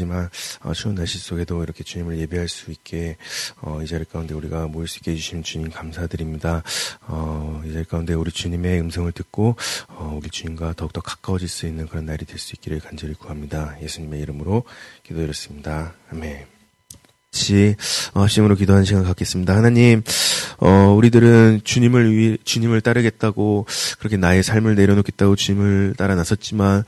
날씨지만 어, 추운 날씨 속에도 이렇게 주님을 예배할 수 있게 어, 이 자리 가운데 우리가 모일 수 있게 해주신 주님 감사드립니다. 어, 이 자리 가운데 우리 주님의 음성을 듣고 어, 우리 주님과 더욱더 가까워질 수 있는 그런 날이 될 수 있기를 간절히 구합니다. 예수님의 이름으로 기도드렸습니다. 아멘. 같이 어, 심으로 기도하는 시간 갖겠습니다. 하나님, 어, 우리들은 주님을 위, 주님을 따르겠다고 그렇게 나의 삶을 내려놓겠다고 주님을 따라 나섰지만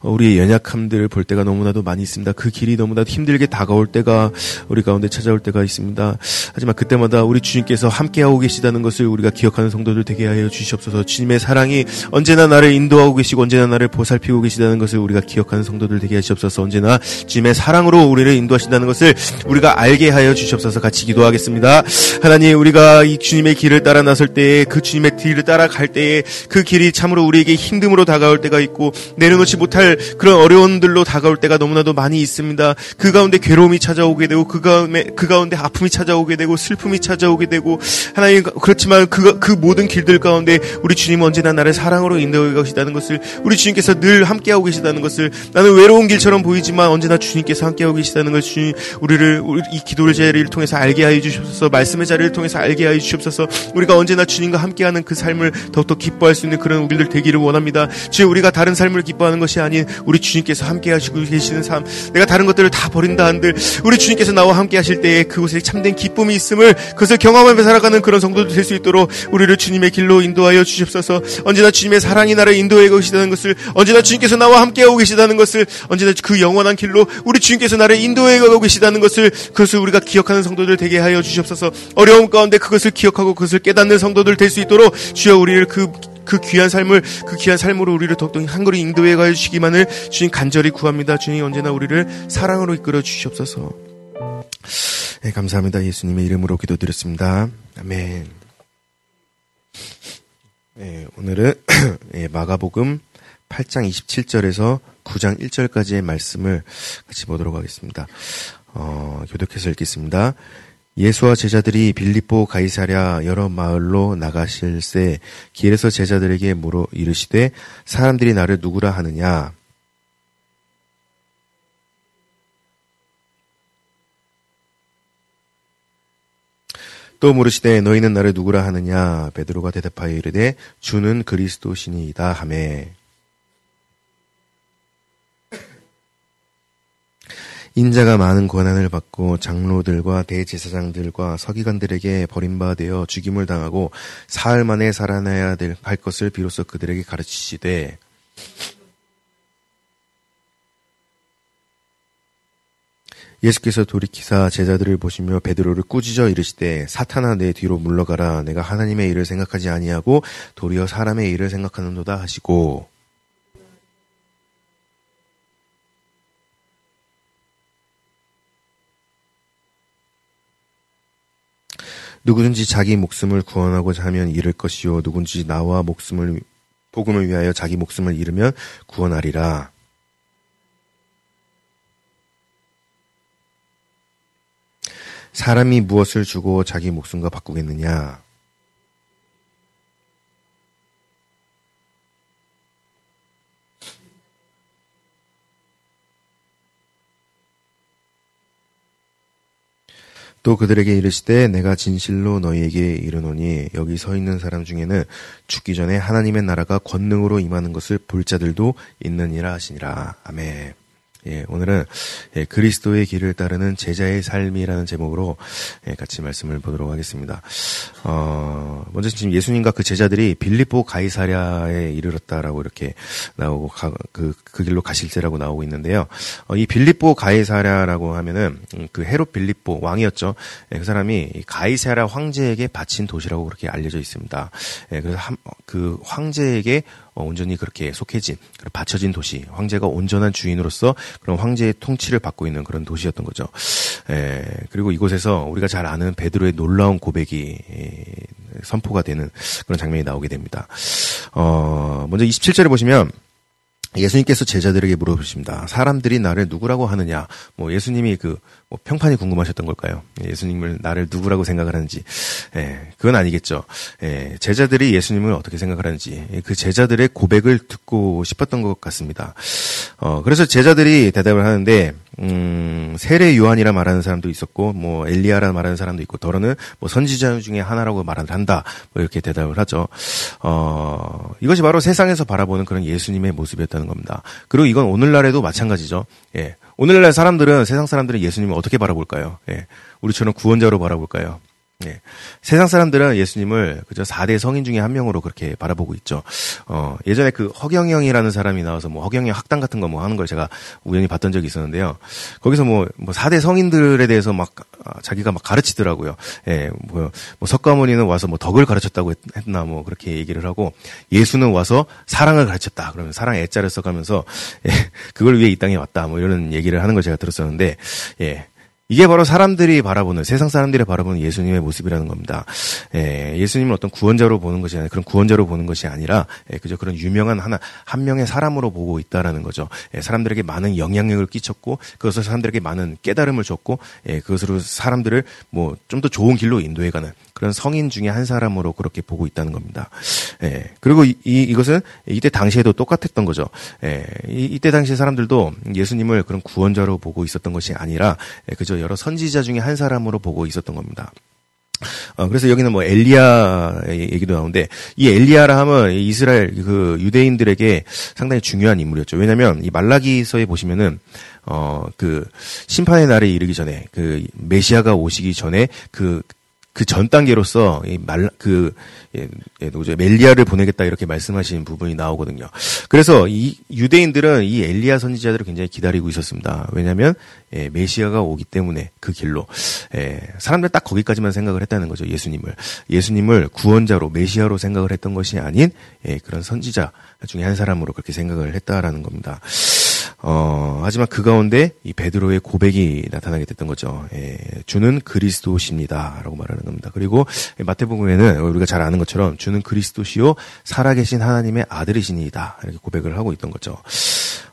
어, 우리의 연약함들을 볼 때가 너무나도 많이 있습니다. 그 길이 너무나도 힘들게 다가올 때가 우리 가운데 찾아올 때가 있습니다. 하지만 그때마다 우리 주님께서 함께하고 계시다는 것을 우리가 기억하는 성도들 되게 하여 주시옵소서. 주님의 사랑이 언제나 나를 인도하고 계시고 언제나 나를 보살피고 계시다는 것을 우리가 기억하는 성도들 되게 하시옵소서. 언제나 주님의 사랑으로 우리를 인도하신다는 것을 우리가 알게 하여 주시옵소서 같이 기도하겠습니다. 하나님 우리가 이 주님의 길을 따라 나설 때에 그 주님의 길을 따라갈 때에 그 길이 참으로 우리에게 힘듦으로 다가올 때가 있고 내려놓지 못할 그런 어려움들로 다가올 때가 너무나도 많이 있습니다. 그 가운데 괴로움이 찾아오게 되고 그 가운데 그 가운데 아픔이 찾아오게 되고 슬픔이 찾아오게 되고 하나님 그렇지만 그, 그 모든 길들 가운데 우리 주님 언제나 나를 사랑으로 인도해 가시다는 것을 우리 주님께서 늘 함께하고 계시다는 것을 나는 외로운 길처럼 보이지만 언제나 주님께서 함께하고 계시다는 것을 주님 우리를 우리 이 기도의 자리를 통해서 알게 하여 주시옵소서 말씀의 자리를 통해서 알게 하여 주시옵소서 우리가 언제나 주님과 함께하는 그 삶을 더욱더 기뻐할 수 있는 그런 우리들 되기를 원합니다. 주여 우리가 다른 삶을 기뻐하는 것이 아닌 우리 주님께서 함께 하시고 계시는 삶 내가 다른 것들을 다 버린다 한들 우리 주님께서 나와 함께 하실 때에 그곳에 참된 기쁨이 있음을 그것을 경험하며 살아가는 그런 성도도 될 수 있도록 우리를 주님의 길로 인도하여 주시옵소서. 언제나 주님의 사랑이 나를 인도해 계시다는 것을 언제나 주님께서 나와 함께하고 계시다는 것을 언제나 그 영원한 길로 우리 주님께서 나를 인도해 가고 계시다는 것을 그 것을 우리가 기억하는 성도들 되게 하여 주시옵소서. 어려움 가운데 그것을 기억하고 그것을 깨닫는 성도들 될 수 있도록 주여 우리를 그, 그 귀한 삶을, 그 귀한 삶으로 우리를 더욱더 한 걸음 인도해 가여 주시기만을 주님 간절히 구합니다. 주님 언제나 우리를 사랑으로 이끌어 주시옵소서. 네, 감사합니다. 예수님의 이름으로 기도드렸습니다. 아멘. 네, 오늘은 네, 마가복음 8장 27절에서 9장 1절까지의 말씀을 같이 보도록 하겠습니다. 어, 교독해서 읽겠습니다. 예수와 제자들이 빌립보 가이사랴 여러 마을로 나가실새 길에서 제자들에게 물어 이르시되 사람들이 나를 누구라 하느냐? 또 물으시되 너희는 나를 누구라 하느냐? 베드로가 대답하여 이르되 주는 그리스도시니이다 하매 인자가 많은 권한을 받고 장로들과 대제사장들과 서기관들에게 버림받아 죽임을 당하고 사흘 만에 살아나야 할 것을 비로소 그들에게 가르치시되 예수께서 돌이키사 제자들을 보시며 베드로를 꾸짖어 이르시되 사탄아 내 뒤로 물러가라. 내가 하나님의 일을 생각하지 아니하고 도리어 사람의 일을 생각하는도다 하시고 누구든지 자기 목숨을 구원하고자 하면 잃을 것이요 누구든지 나와 목숨을 복음을 위하여 자기 목숨을 잃으면 구원하리라. 사람이 무엇을 주고 자기 목숨과 바꾸겠느냐? 또 그들에게 이르시되 내가 진실로 너희에게 이르노니 여기 서 있는 사람 중에는 죽기 전에 하나님의 나라가 권능으로 임하는 것을 볼 자들도 있느니라 하시니라. 아멘. 예, 오늘은 예, 그리스도의 길을 따르는 제자의 삶이라는 제목으로 예, 같이 말씀을 보도록 하겠습니다. 어, 먼저 지금 예수님과 그 제자들이 빌립보 가이사랴에 이르렀다라고 이렇게 나오고 가, 그, 그 길로 가실제라고 나오고 있는데요. 어, 이 빌립보 가이사랴라고 하면은 음, 그 헤롯 빌립보 왕이었죠. 예, 그 사람이 가이사랴 황제에게 바친 도시라고 그렇게 알려져 있습니다. 예, 그래서 한, 그 황제에게 어, 온전히 그렇게 속해진 받쳐진 도시 황제가 온전한 주인으로서 그런 황제의 통치를 받고 있는 그런 도시였던 거죠. 에, 그리고 이곳에서 우리가 잘 아는 베드로의 놀라운 고백이 에, 선포가 되는 그런 장면이 나오게 됩니다. 어, 먼저 27절에 보시면 예수님께서 제자들에게 물어보십니다. 사람들이 나를 누구라고 하느냐? 뭐 예수님이 그 뭐 평판이 궁금하셨던 걸까요? 예수님을 나를 누구라고 생각을 하는지, 예, 그건 아니겠죠. 예, 제자들이 예수님을 어떻게 생각을 하는지 그 제자들의 고백을 듣고 싶었던 것 같습니다. 어, 그래서 제자들이 대답을 하는데 음, 세례 요한이라 말하는 사람도 있었고, 뭐 엘리야라 말하는 사람도 있고, 더러는 뭐 선지자 중에 하나라고 말을 한다. 뭐 이렇게 대답을 하죠. 어, 이것이 바로 세상에서 바라보는 그런 예수님의 모습이었다는 겁니다. 그리고 이건 오늘날에도 마찬가지죠. 예. 오늘날 사람들은 세상 사람들은 예수님을 어떻게 바라볼까요? 예. 우리처럼 구원자로 바라볼까요? 예. 세상 사람들은 예수님을 그저 4대 성인 중에 한 명으로 그렇게 바라보고 있죠. 어, 예전에 그 허경영이라는 사람이 나와서 뭐 허경영 학당 같은 거 뭐 하는 걸 제가 우연히 봤던 적이 있었는데요. 거기서 뭐, 뭐 4대 성인들에 대해서 막 아, 자기가 막 가르치더라고요. 예, 뭐, 뭐 석가모니는 와서 뭐 덕을 가르쳤다고 했나 뭐 그렇게 얘기를 하고 예수는 와서 사랑을 가르쳤다. 그러면 사랑 애자를 써가면서 예, 그걸 위해 이 땅에 왔다. 뭐 이런 얘기를 하는 걸 제가 들었었는데 예. 이게 바로 사람들이 바라보는 세상 사람들이 바라보는 예수님의 모습이라는 겁니다. 예, 예수님을 어떤 구원자로 보는 것이 아니라 그런 구원자로 보는 것이 아니라 예, 그저 그런 유명한 하나 한 명의 사람으로 보고 있다라는 거죠. 예, 사람들에게 많은 영향력을 끼쳤고 그것을 사람들에게 많은 깨달음을 줬고 예, 그것으로 사람들을 뭐 좀 더 좋은 길로 인도해가는 그런 성인 중에 한 사람으로 그렇게 보고 있다는 겁니다. 예, 그리고 이, 이 것은 이때 당시에도 똑같았던 거죠. 예, 이, 이때 당시 사람들도 예수님을 그런 구원자로 보고 있었던 것이 아니라 예, 그저 여러 선지자 중에 한 사람으로 보고 있었던 겁니다. 어, 그래서 여기는 뭐 엘리야 얘기도 나오는데 이 엘리야라 하면 이스라엘 그 유대인들에게 상당히 중요한 인물이었죠. 왜냐하면 이 말라기서에 보시면은 어 그 심판의 날에 이르기 전에 그 메시아가 오시기 전에 그 그 전 단계로서 이말그 예, 예, 누구죠? 멜리아를 보내겠다 이렇게 말씀하신 부분이 나오거든요. 그래서 이 유대인들은 이 엘리야 선지자들을 굉장히 기다리고 있었습니다. 왜냐하면 예, 메시아가 오기 때문에 그 길로 예, 사람들 딱 거기까지만 생각을 했다는 거죠. 예수님을 예수님을 구원자로 메시아로 생각을 했던 것이 아닌 예, 그런 선지자 중에 한 사람으로 그렇게 생각을 했다라는 겁니다. 어, 하지만 그 가운데 이 베드로의 고백이 나타나게 됐던 거죠. 예, 주는 그리스도십니다라고 말하는 겁니다. 그리고 마태복음에는 우리가 잘 아는 것처럼 주는 그리스도시요 살아계신 하나님의 아들이시니이다 이렇게 고백을 하고 있던 거죠.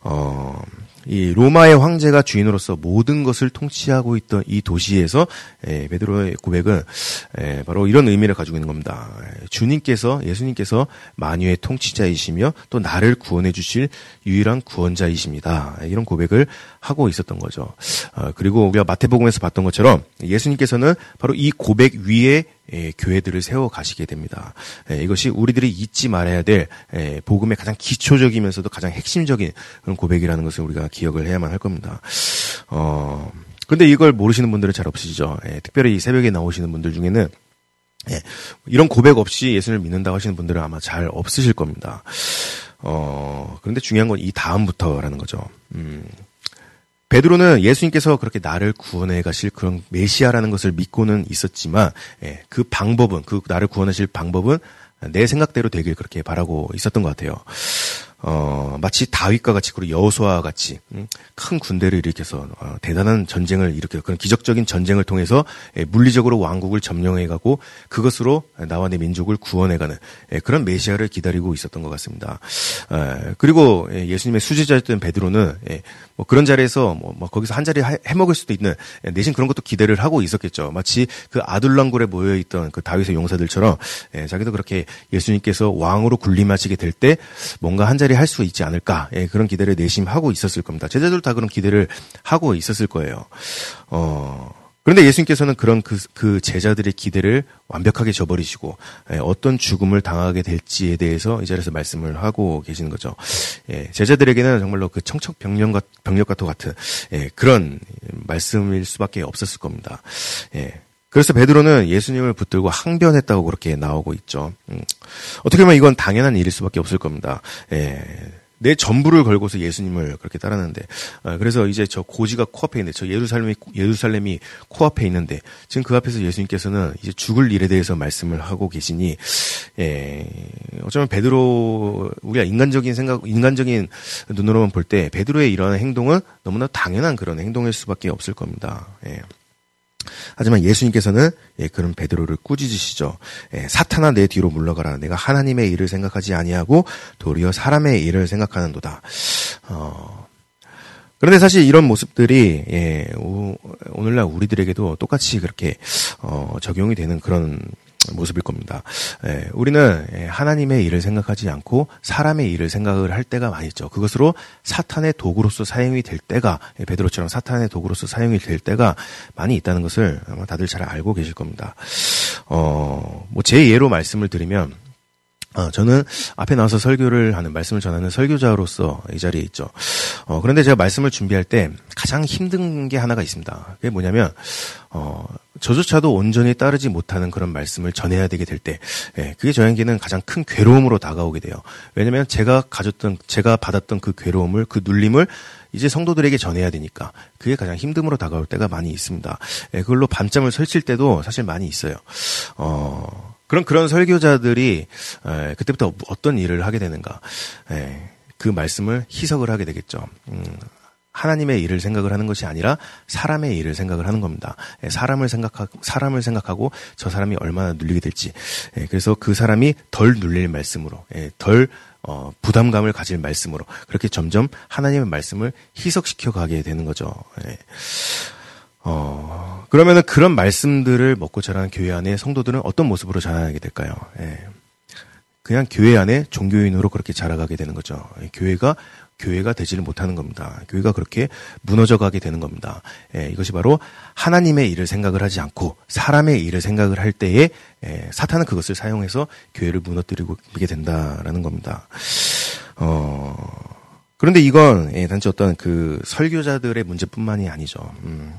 어, 이 로마의 황제가 주인으로서 모든 것을 통치하고 있던 이 도시에서 에, 베드로의 고백은 에, 바로 이런 의미를 가지고 있는 겁니다. 주님께서 예수님께서 만유의 통치자이시며 또 나를 구원해 주실 유일한 구원자이십니다. 이런 고백을 하고 있었던 거죠. 어, 그리고 우리가 마태복음에서 봤던 것처럼 예수님께서는 바로 이 고백 위에 예, 교회들을 세워 가시게 됩니다. 예, 이것이 우리들이 잊지 말아야 될 예, 복음의 가장 기초적이면서도 가장 핵심적인 그런 고백이라는 것을 우리가 기억을 해야만 할 겁니다. 어, 근데 이걸 모르시는 분들은 잘 없으시죠. 예, 특별히 이 새벽에 나오시는 분들 중에는 예, 이런 고백 없이 예수를 믿는다고 하시는 분들은 아마 잘 없으실 겁니다. 어, 그런데 중요한 건 이 다음부터라는 거죠. 음, 베드로는 예수님께서 그렇게 나를 구원해 가실 그런 메시아라는 것을 믿고는 있었지만 예, 그 방법은 그 나를 구원하실 방법은 내 생각대로 되길 그렇게 바라고 있었던 것 같아요. 어, 마치 다윗과 같이 그리고 여호수아와 같이 음, 큰 군대를 일으켜서 어, 대단한 전쟁을 일으켜 그런 기적적인 전쟁을 통해서 예, 물리적으로 왕국을 점령해가고 그것으로 나와 내 민족을 구원해가는 예, 그런 메시아를 기다리고 있었던 것 같습니다. 예, 그리고 예, 예수님의 수제자였던 베드로는 예, 뭐 그런 자리에서 뭐, 뭐 거기서 한 자리 해먹을 수도 있는 예, 내신 그런 것도 기대를 하고 있었겠죠. 마치 그 아둘랑굴에 모여 있던 그 다윗의 용사들처럼 자기도 그렇게 예수님께서 왕으로 군림하시게 될 때 뭔가 한 자리 기대를 할수 있지 않을까 예, 그런 기대를 내심하고 있었을 겁니다. 제자들 다 그런 기대를 하고 있었을 거예요. 어, 그런데 예수님께서는 그런 그, 그 제자들의 기대를 완벽하게 저버리시고 예, 어떤 죽음을 당하게 될지에 대해서 이 자리에서 말씀을 하고 계시는 거죠. 예, 제자들에게는 정말로 그 청척 병력 병력과 같은 예, 그런 말씀일 수밖에 없었을 겁니다. 예, 그래서 베드로는 예수님을 붙들고 항변했다고 그렇게 나오고 있죠. 음. 어떻게 보면 이건 당연한 일일 수밖에 없을 겁니다. 예. 내 전부를 걸고서 예수님을 그렇게 따랐는데, 어, 그래서 이제 저 고지가 코앞에 있는데, 저 예루살렘이, 예루살렘이 코앞에 있는데, 지금 그 앞에서 예수님께서는 이제 죽을 일에 대해서 말씀을 하고 계시니, 예, 어쩌면 베드로, 우리가 인간적인 생각, 인간적인 눈으로만 볼 때, 베드로의 이러한 행동은 너무나 당연한 그런 행동일 수밖에 없을 겁니다. 예. 하지만 예수님께서는 예, 그런 베드로를 꾸짖으시죠. 예, 사탄아 내 뒤로 물러가라. 내가 하나님의 일을 생각하지 아니하고 도리어 사람의 일을 생각하는도다. 어, 그런데 사실 이런 모습들이 예, 오, 오늘날 우리들에게도 똑같이 그렇게 어, 적용이 되는 그런 모습일 겁니다. 예, 우리는 예, 하나님의 일을 생각하지 않고 사람의 일을 생각을 할 때가 많이 있죠. 그것으로 사탄의 도구로서 사용이 될 때가 예, 베드로처럼 사탄의 도구로서 사용이 될 때가 많이 있다는 것을 아마 다들 잘 알고 계실 겁니다. 어, 뭐 제 예로 말씀을 드리면 어, 저는 앞에 나와서 설교를 하는 말씀을 전하는 설교자로서 이 자리에 있죠. 어, 그런데 제가 말씀을 준비할 때 가장 힘든 게 하나가 있습니다. 그게 뭐냐면 어, 저조차도 온전히 따르지 못하는 그런 말씀을 전해야 되게 될 때, 예, 그게 저에게는 가장 큰 괴로움으로 다가오게 돼요. 왜냐하면 제가 가졌던, 제가 받았던 그 괴로움을, 그 눌림을 이제 성도들에게 전해야 되니까 그게 가장 힘듦으로 다가올 때가 많이 있습니다. 예, 그걸로 밤잠을 설칠 때도 사실 많이 있어요. 어, 그런 그런 설교자들이 에, 그때부터 어떤 일을 하게 되는가? 에, 그 말씀을 희석을 하게 되겠죠. 음, 하나님의 일을 생각을 하는 것이 아니라 사람의 일을 생각을 하는 겁니다. 사람을 생각하고 사람을 생각하고 저 사람이 얼마나 눌리게 될지. 그래서 그 사람이 덜 눌릴 말씀으로, 덜 어, 부담감을 가질 말씀으로 그렇게 점점 하나님의 말씀을 희석시켜 가게 되는 거죠. 어, 그러면은 그런 말씀들을 먹고 자라는 교회 안에 성도들은 어떤 모습으로 자라나게 될까요? 예. 그냥 교회 안에 종교인으로 그렇게 자라가게 되는 거죠. 예, 교회가 교회가 되지를 못하는 겁니다. 교회가 그렇게 무너져 가게 되는 겁니다. 예, 이것이 바로 하나님의 일을 생각을 하지 않고 사람의 일을 생각을 할 때에 예, 사탄은 그것을 사용해서 교회를 무너뜨리게 된다라는 겁니다. 어, 그런데 이건 예, 단지 어떤 그 설교자들의 문제뿐만이 아니죠. 음,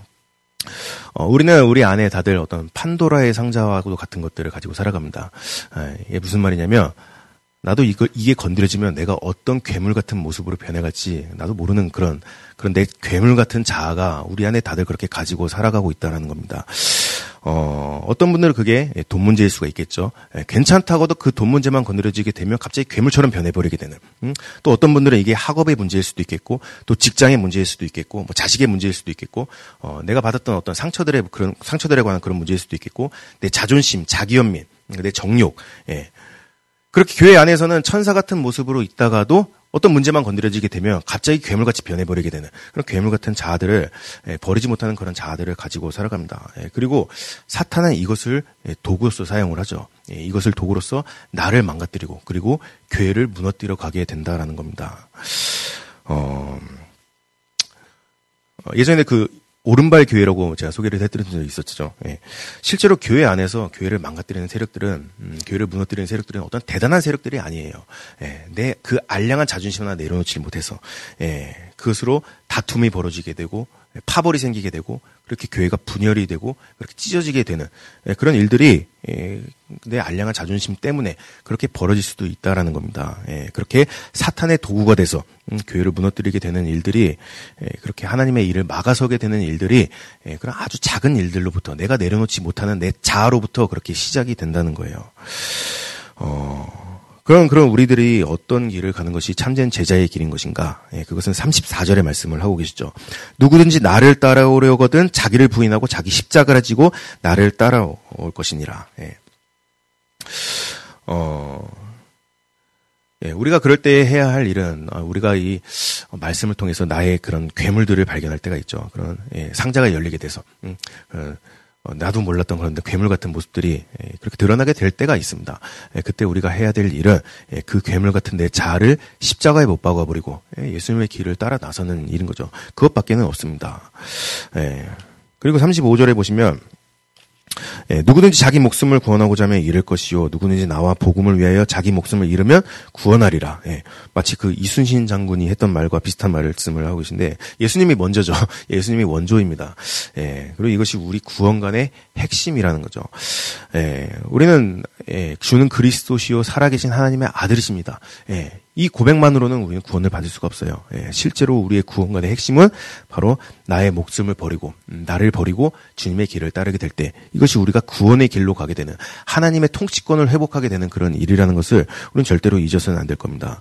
어, 우리는 우리 안에 다들 어떤 판도라의 상자와도 같은 것들을 가지고 살아갑니다. 에, 이게 무슨 말이냐면, 나도 이거, 이게 건드려지면 내가 어떤 괴물 같은 모습으로 변해갈지 나도 모르는 그런, 그런 내 괴물 같은 자아가 우리 안에 다들 그렇게 가지고 살아가고 있다는 겁니다. 어, 어떤 분들은 그게 돈 문제일 수가 있겠죠. 예, 괜찮다고도 그 돈 문제만 건드려지게 되면 갑자기 괴물처럼 변해버리게 되는. 음? 또 어떤 분들은 이게 학업의 문제일 수도 있겠고, 또 직장의 문제일 수도 있겠고, 뭐 자식의 문제일 수도 있겠고, 어, 내가 받았던 어떤 상처들의 그런 상처들에 관한 그런 문제일 수도 있겠고, 내 자존심, 자기연민, 내 정욕, 예. 그렇게 교회 안에서는 천사 같은 모습으로 있다가도 어떤 문제만 건드려지게 되면 갑자기 괴물같이 변해버리게 되는 그런 괴물 같은 자아들을 예, 버리지 못하는 그런 자아들을 가지고 살아갑니다. 예, 그리고 사탄은 이것을 예, 도구로서 사용을 하죠. 이것을 도구로서 나를 망가뜨리고 그리고 교회를 무너뜨려 가게 된다라는 겁니다. 어, 어 예전에 그 오른발 교회라고 제가 소개를 해드린 적이 있었죠. 예. 실제로 교회 안에서 교회를 망가뜨리는 세력들은 음, 교회를 무너뜨리는 세력들은 어떤 대단한 세력들이 아니에요. 예. 내그 알량한 자존심 하나 내려놓지 못해서 예. 그것으로 다툼이 벌어지게 되고 파벌이 생기게 되고 그렇게 교회가 분열이 되고 그렇게 찢어지게 되는 예, 그런 일들이 예, 내 알량한 자존심 때문에 그렇게 벌어질 수도 있다라는 겁니다. 예, 그렇게 사탄의 도구가 돼서 음, 교회를 무너뜨리게 되는 일들이 그렇게 하나님의 일을 막아서게 되는 일들이 그런 아주 작은 일들로부터 내가 내려놓지 못하는 내 자아로부터 그렇게 시작이 된다는 거예요. 어, 그럼 그럼 우리들이 어떤 길을 가는 것이 참된 제자의 길인 것인가? 예, 그것은 34절의 말씀을 하고 계시죠. 누구든지 나를 따라오려거든 자기를 부인하고 자기 십자가를 지고 나를 따라올 것이니라. 예. 어, 예, 우리가 그럴 때 해야 할 일은 어, 우리가 이 말씀을 통해서 나의 그런 괴물들을 발견할 때가 있죠. 그런 예, 상자가 열리게 돼서 음, 어, 어, 나도 몰랐던 그런데 괴물 같은 모습들이 예, 그렇게 드러나게 될 때가 있습니다. 예, 그때 우리가 해야 될 일은 예, 그 괴물 같은 내 자아를 십자가에 못 박아버리고 예수님의 길을 따라 나서는 일인 거죠. 그것밖에는 없습니다. 그리고 35절에 보시면 예, 누구든지 자기 목숨을 구원하고자 하면 잃을 것이요 누구든지 나와 복음을 위하여 자기 목숨을 잃으면 구원하리라. 예, 마치 그 이순신 장군이 했던 말과 비슷한 말씀을 하고 계신데 예수님이 먼저죠. 예수님이 원조입니다. 예, 그리고 이것이 우리 구원관의 핵심이라는 거죠. 예, 우리는 예, 주는 그리스도시요 살아계신 하나님의 아들이십니다. 예, 이 고백만으로는 우리는 구원을 받을 수가 없어요. 예, 실제로 우리의 구원관의 핵심은 바로 나의 목숨을 버리고 음, 나를 버리고 주님의 길을 따르게 될 때 이것이 우리가 구원의 길로 가게 되는 하나님의 통치권을 회복하게 되는 그런 일이라는 것을 우리는 절대로 잊어서는 안 될 겁니다.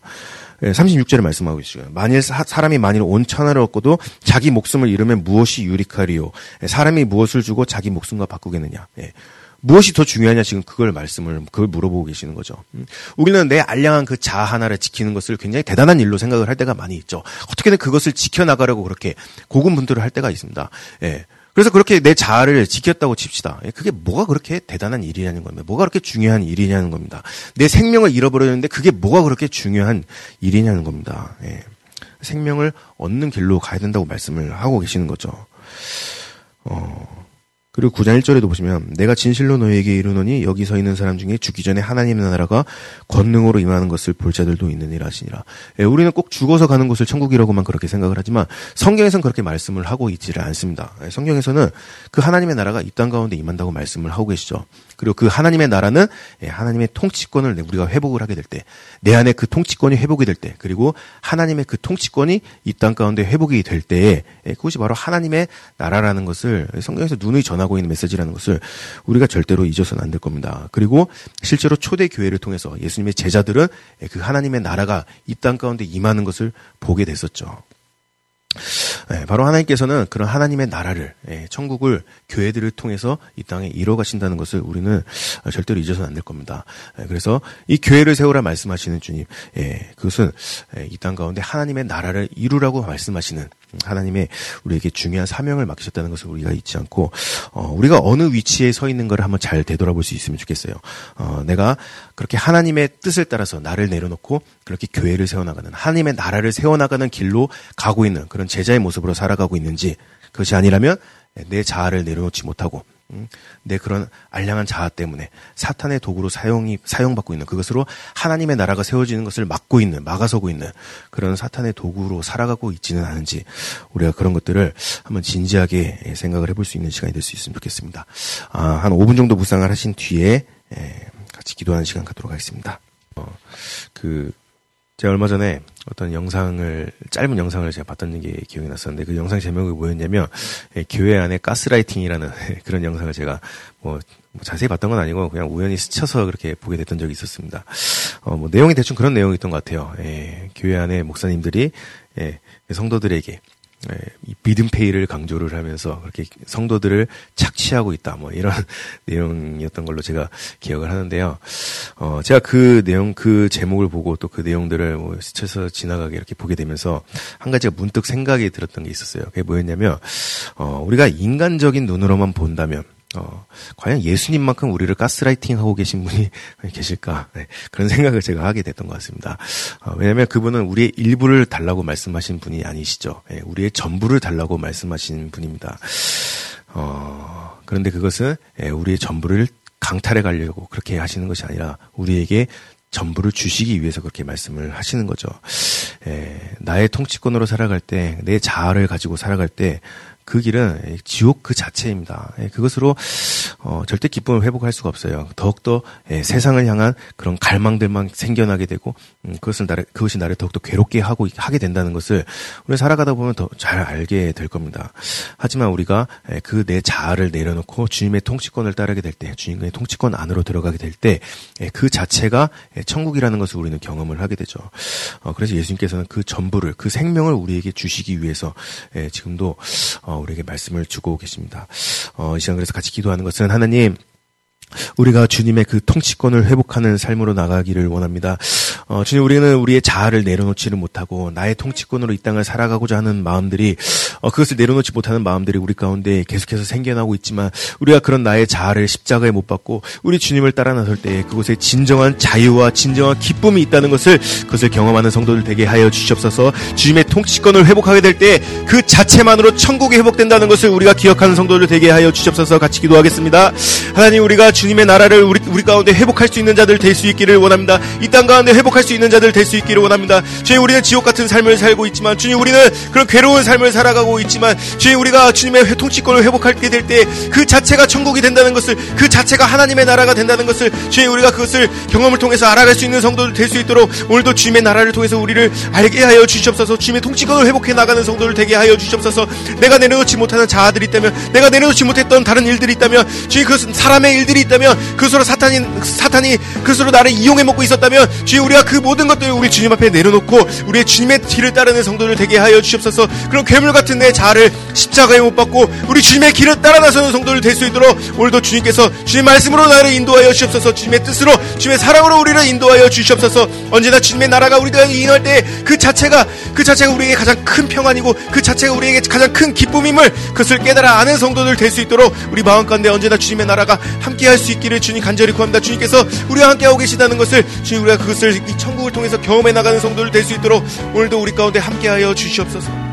36절에 예, 말씀하고 있어요. 만일 사, 람이 만일 온 천하를 얻고도 자기 목숨을 잃으면 무엇이 유리하리요? 예, 사람이 무엇을 주고 자기 목숨과 바꾸겠느냐? 예. 무엇이 더 중요하냐 지금 그걸 말씀을 그걸 물어보고 계시는 거죠. 음. 우리는 내 알량한 그 자아 하나를 지키는 것을 굉장히 대단한 일로 생각을 할 때가 많이 있죠. 어떻게든 그것을 지켜나가려고 그렇게 고군분투를 할 때가 있습니다. 예. 그래서 그렇게 내 자아를 지켰다고 칩시다. 예, 그게 뭐가 그렇게 대단한 일이냐는 겁니다. 뭐가 그렇게 중요한 일이냐는 겁니다. 내 생명을 잃어버렸는데 그게 뭐가 그렇게 중요한 일이냐는 겁니다. 예. 생명을 얻는 길로 가야 된다고 말씀을 하고 계시는 거죠. 어, 그리고 9장 1절에도 보시면 내가 진실로 너에게 이르노니 여기 서 있는 사람 중에 죽기 전에 하나님의 나라가 권능으로 임하는 것을 볼 자들도 있느니라 하시니라. 예, 우리는 꼭 죽어서 가는 곳을 천국이라고만 그렇게 생각을 하지만 성경에서는 그렇게 말씀을 하고 있지를 않습니다. 예, 성경에서는 그 하나님의 나라가 이 땅 가운데 임한다고 말씀을 하고 계시죠. 그리고 그 하나님의 나라는 예, 하나님의 통치권을 우리가 회복을 하게 될 때, 내 안에 그 통치권이 회복이 될 때, 그리고 하나님의 그 통치권이 이 땅 가운데 회복이 될 때에 예, 그것이 바로 하나님의 나라라는 것을 성경에서 눈이 전 하고 있는 메시지라는 것을 우리가 절대로 잊어서는 안 될 겁니다. 그리고 실제로 초대 교회를 통해서 예수님의 제자들은 예, 그 하나님의 나라가 이 땅 가운데 임하는 것을 보게 됐었죠. 네, 바로 하나님께서는 그런 하나님의 나라를, 예, 천국을 교회들을 통해서 이 땅에 이뤄 가신다는 것을 우리는 절대로 잊어서는 안 될 겁니다. 예, 그래서 이 교회를 세우라 말씀하시는 주님, 예, 그것은 예, 이땅 가운데 하나님의 나라를 이루라고 말씀하시는 하나님의 우리에게 중요한 사명을 맡기셨다는 것을 우리가 잊지 않고 어, 우리가 어느 위치에 서 있는 것을 한번 잘 되돌아볼 수 있으면 좋겠어요. 어, 내가 그렇게 하나님의 뜻을 따라서 나를 내려놓고 그렇게 교회를 세워나가는 하나님의 나라를 세워나가는 길로 가고 있는 그런 제자의 모습으로 살아가고 있는지 그것이 아니라면 내 자아를 내려놓지 못하고 내 그런 알량한 자아 때문에 사탄의 도구로 사용이 사용받고 있는 그것으로 하나님의 나라가 세워지는 것을 막고 있는 막아서고 있는 그런 사탄의 도구로 살아가고 있지는 않은지 우리가 그런 것들을 한번 진지하게 생각을 해볼 수 있는 시간이 될 수 있으면 좋겠습니다. 아, 한 5분 정도 묵상을 하신 뒤에 같이 기도하는 시간 갖도록 하겠습니다. 어, 그 제가 얼마 전에 어떤 영상을 짧은 영상을 제가 봤던 게 기억이 났었는데 그 영상 제목이 뭐였냐면 예, 교회 안에 가스라이팅이라는 그런 영상을 제가 뭐, 뭐, 자세히 봤던 건 아니고 그냥 우연히 스쳐서 그렇게 보게 됐던 적이 있었습니다. 어, 뭐 내용이 대충 그런 내용이었던 것 같아요. 예, 교회 안에 목사님들이 예, 성도들에게 예, 이 비듬페이를 강조를 하면서 그렇게 성도들을 착취하고 있다 뭐 이런 내용이었던 걸로 제가 기억을 하는데요. 어 제가 그 내용 그 제목을 보고 또 그 내용들을 뭐 스쳐서 지나가게 이렇게 보게 되면서 한 가지가 문득 생각이 들었던 게 있었어요. 그게 뭐였냐면 어 우리가 인간적인 눈으로만 본다면 어, 과연 예수님만큼 우리를 가스라이팅 하고 계신 분이 계실까? 네, 그런 생각을 제가 하게 됐던 것 같습니다. 어, 왜냐하면 그분은 우리의 일부를 달라고 말씀하신 분이 아니시죠. 네, 우리의 전부를 달라고 말씀하신 분입니다. 어, 그런데 그것은 예, 우리의 전부를 강탈해 가려고 그렇게 하시는 것이 아니라 우리에게 전부를 주시기 위해서 그렇게 말씀을 하시는 거죠. 에, 나의 통치권으로 살아갈 때, 내 자아를 가지고 살아갈 때 그 길은 지옥 그 자체입니다. 예, 그것으로 어, 절대 기쁨을 회복할 수가 없어요. 더욱더 예, 세상을 향한 그런 갈망들만 생겨나게 되고 음, 그것을 나를 그것이 나를 더욱더 괴롭게 하고 하게 된다는 것을 우리 살아가다 보면 더 잘 알게 될 겁니다. 하지만 우리가 예, 그내 자아를 내려놓고 주님의 통치권을 따르게 될 때, 주님의 통치권 안으로 들어가게 될 때 그 자체가 천국이라는 것을 우리는 경험을 하게 되죠. 어, 그래서 예수님께서는 그 전부를 그 생명을 우리에게 주시기 위해서 지금도 어, 우리에게 말씀을 주고 계십니다. 어, 이 시간 그래서 같이 기도하는 것은 하나님 우리가 주님의 그 통치권을 회복하는 삶으로 나가기를 원합니다. 어, 주님 우리는 우리의 자아를 내려놓지를 못하고 나의 통치권으로 이 땅을 살아가고자 하는 마음들이 어, 그것을 내려놓지 못하는 마음들이 우리 가운데 계속해서 생겨나고 있지만 우리가 그런 나의 자아를 십자가에 못 박고 우리 주님을 따라 나설 때 그곳에 진정한 자유와 진정한 기쁨이 있다는 것을 그것을 경험하는 성도들 되게 하여 주시옵소서. 주님의 통치권을 회복하게 될 때 그 자체만으로 천국이 회복된다는 것을 우리가 기억하는 성도들 되게 하여 주시옵소서. 같이 기도하겠습니다. 하나님 우리가 주 님의 나라를 우리, 우리 가운데 회복할 수 있는 자들 될 수 있기를 원합니다. 이 땅 가운데 회복할 수 있는 자들 될 수 있기를 원합니다. 주님 우리는 지옥 같은 삶을 살고 있지만 주님 우리는 그런 괴로운 삶을 살아가고 있지만 주님 우리가 주님의 통치권을 회복하게 될 때 그 자체가 천국이 된다는 것을 그 자체가 하나님의 나라가 된다는 것을 주님 우리가 그것을 경험을 통해서 알아갈 수 있는 성도들 될 수 있도록 오늘도 주님의 나라를 통해서 우리를 알게 하여 주시옵소서 주님의 통치권을 회복해 나가는 성도를 되게 하여 주시옵소서 내가 내려놓지 못하는 자아들이 있다면 내가 내려놓지 못했던 다른 일들이 있다면 주님 그 사람의 일들이 있다면 그것으로 사탄이 사탄이 그것으로 나를 이용해 먹고 있었다면 주님 우리가 그 모든 것들을 우리 주님 앞에 내려놓고 우리의 주님의 길을 따르는 성도를 되게 하여 주시옵소서. 그런 괴물 같은 내 자아를 십자가에 못 박고 우리 주님의 길을 따라 나서는 성도를 될 수 있도록 오늘도 주님께서 주님 말씀으로 나를 인도하여 주시옵소서. 주님의 뜻으로 주님의 사랑으로 우리를 인도하여 주시옵소서. 언제나 주님의 나라가 우리가 인할 때 그 자체가 그 자체가 우리에게 가장 큰 평안이고 그 자체가 우리에게 가장 큰 기쁨임을 그것을 깨달아 아는 성도들 될 수 있도록 우리 마음 가운데 언제나 주님의 나라가 함께 할 수 있기를 주님 간절히 구합니다. 주님께서 우리와 함께하고 계시다는 것을 주님 우리가 그것을 이 천국을 통해서 경험해 나가는 성도들 될수 있도록 오늘도 우리 가운데 함께하여 주시옵소서.